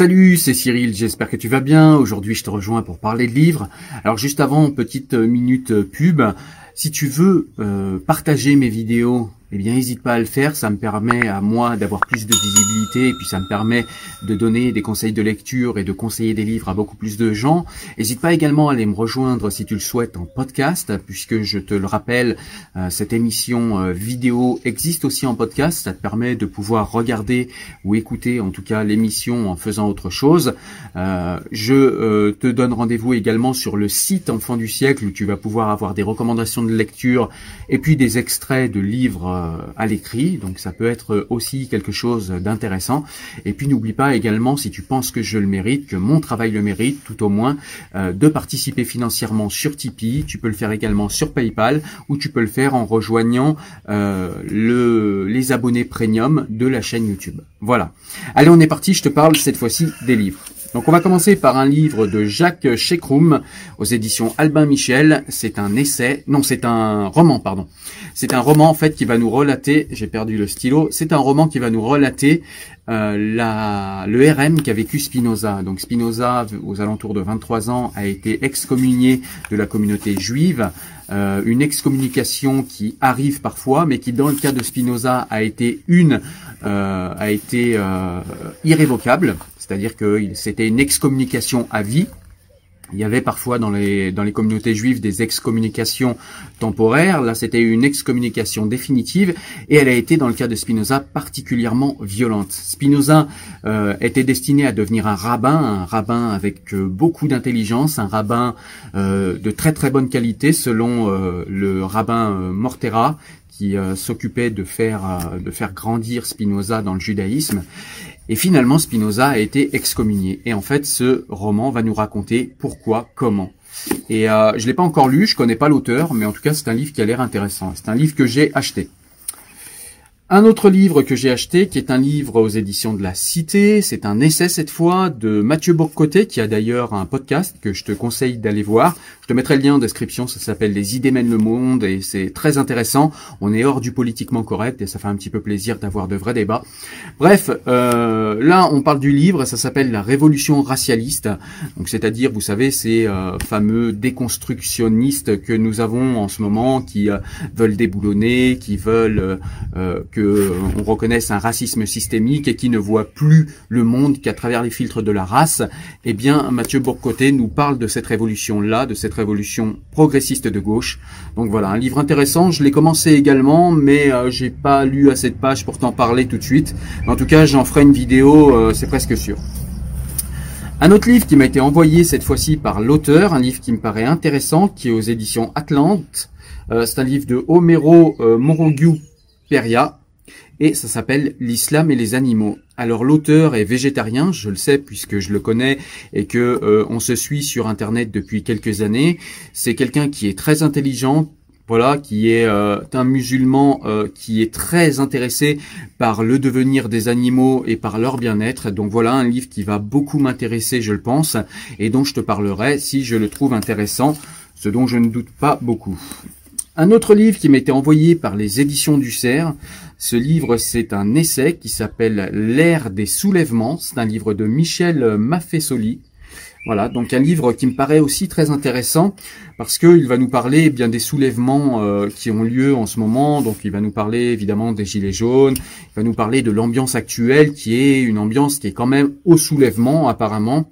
Salut, c'est Cyril, j'espère que tu vas bien. Aujourd'hui, je te rejoins pour parler de livres. Alors juste avant, petite minute pub. Si tu veux euh, partager mes vidéos eh bien n'hésite pas à le faire, ça me permet à moi d'avoir plus de visibilité et puis ça me permet de donner des conseils de lecture et de conseiller des livres à beaucoup plus de gens. N'hésite pas également à aller me rejoindre si tu le souhaites en podcast, puisque je te le rappelle, euh, cette émission euh, vidéo existe aussi en podcast, ça te permet de pouvoir regarder ou écouter en tout cas l'émission en faisant autre chose. Euh, je te donne rendez-vous également sur le site Enfant du siècle où tu vas pouvoir avoir des recommandations de lecture et puis des extraits de livres à l'écrit, donc ça peut être aussi quelque chose d'intéressant. Et puis n'oublie pas également, si tu penses que je le mérite, que mon travail le mérite, tout au moins, euh, de participer financièrement sur Tipeee. Tu peux le faire également sur PayPal ou tu peux le faire en rejoignant euh, le, les abonnés premium de la chaîne YouTube. Voilà. Allez, on est parti. Je te parle cette fois-ci des livres. Donc on va commencer par un livre de Jacques Chekroum aux éditions Albin Michel. C'est un essai, non c'est un roman pardon. C'est un roman en fait qui va nous relater, j'ai perdu le stylo, c'est un roman qui va nous relater la, le RM qu'a vécu Spinoza. Donc Spinoza, aux alentours de 23 ans, a été excommunié de la communauté juive. Euh, une excommunication qui arrive parfois, mais qui dans le cas de Spinoza a été une, euh, a été irrévocable c'est-à-dire que c'était une excommunication à vie. Il y avait parfois dans les, dans les communautés juives des excommunications temporaires. Là, c'était une excommunication définitive et elle a été, dans le cas de Spinoza, particulièrement violente. Spinoza euh, était destiné à devenir un rabbin, un rabbin avec euh, beaucoup d'intelligence, un rabbin euh, de très très bonne qualité selon le rabbin Mortera qui s'occupait de faire, de faire grandir Spinoza dans le judaïsme. Et finalement, Spinoza a été excommunié. Et en fait, ce roman va nous raconter pourquoi, comment. Et euh, je l'ai pas encore lu, je connais pas l'auteur, mais en tout cas, c'est un livre qui a l'air intéressant. C'est un livre que j'ai acheté. Un autre livre que j'ai acheté, qui est un livre aux éditions de la Cité, c'est un essai cette fois de Mathieu Bourcoté, qui a d'ailleurs un podcast que je te conseille d'aller voir. Je te mettrai le lien en description, ça s'appelle Les idées mènent le monde et c'est très intéressant. On est hors du politiquement correct et ça fait un petit peu plaisir d'avoir de vrais débats. Bref, euh, là on parle du livre, ça s'appelle La révolution racialiste. Donc c'est-à-dire, vous savez, ces euh, fameux déconstructionnistes que nous avons en ce moment, qui euh, veulent déboulonner, qui veulent que euh, on reconnaisse un racisme systémique et qui ne voit plus le monde qu'à travers les filtres de la race, eh bien Mathieu Bourcoté nous parle de cette révolution-là, de cette révolution progressiste de gauche. Donc voilà, un livre intéressant. Je l'ai commencé également, mais euh, j'ai pas lu assez de pages pour t'en parler tout de suite. en tout cas, j'en ferai une vidéo, euh, c'est presque sûr. Un autre livre qui m'a été envoyé cette fois-ci par l'auteur, un livre qui me paraît intéressant, qui est aux éditions Atlante. c'est un livre de Homero Morogiu Peria, et ça s'appelle L'islam et les animaux. Alors l'auteur est végétarien, je le sais puisque je le connais et que euh, on se suit sur internet depuis quelques années. C'est quelqu'un qui est très intelligent, voilà, qui est euh, un musulman euh, qui est très intéressé par le devenir des animaux et par leur bien-être. Donc voilà un livre qui va beaucoup m'intéresser, je le pense, et dont je te parlerai si je le trouve intéressant, ce dont je ne doute pas beaucoup. Un autre livre qui m'était envoyé par les éditions du Cerf, ce livre c'est un essai qui s'appelle L'ère des soulèvements, c'est un livre de Michel Maffesoli. Voilà, donc un livre qui me paraît aussi très intéressant parce qu'il va nous parler eh bien des soulèvements euh, qui ont lieu en ce moment. Donc il va nous parler évidemment des gilets jaunes, il va nous parler de l'ambiance actuelle qui est une ambiance qui est quand même au soulèvement apparemment.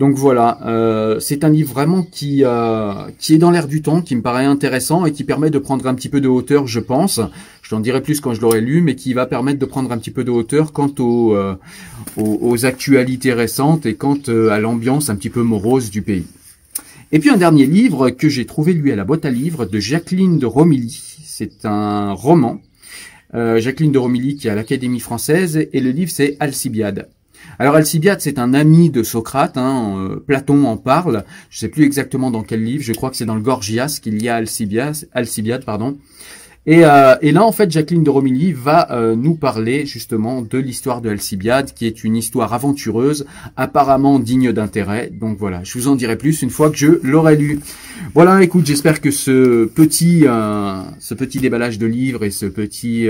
Donc voilà, euh, c'est un livre vraiment qui euh, qui est dans l'air du temps, qui me paraît intéressant et qui permet de prendre un petit peu de hauteur, je pense. Je t'en dirai plus quand je l'aurai lu, mais qui va permettre de prendre un petit peu de hauteur quant aux, euh, aux, actualités récentes et quant à l'ambiance un petit peu morose du pays. Et puis un dernier livre que j'ai trouvé lui à la boîte à livres de Jacqueline de Romilly. C'est un roman. Jacqueline de Romilly qui est à l'Académie française et le livre c'est Alcibiade. Alors Alcibiade, c'est un ami de Socrate. Hein, euh, Platon en parle. Je ne sais plus exactement dans quel livre. Je crois que c'est dans le Gorgias qu'il y a Alcibiade. Alcibiade pardon. Et, euh, là, en fait, Jacqueline de Romilly va euh, nous parler justement de l'histoire de Alcibiade, qui est une histoire aventureuse, apparemment digne d'intérêt. Donc voilà, je vous en dirai plus une fois que je l'aurai lu. Voilà, écoute, j'espère que ce petit, ce petit déballage de livres et ce petit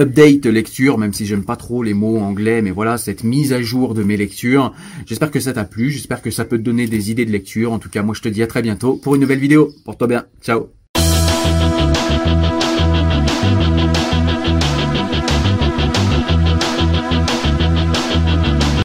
update lecture, même si j'aime pas trop les mots anglais, mais voilà, cette mise à jour de mes lectures. J'espère que ça t'a plu, j'espère que ça peut te donner des idées de lecture. En tout cas, moi je te dis à très bientôt pour une nouvelle vidéo. Porte-toi bien, ciao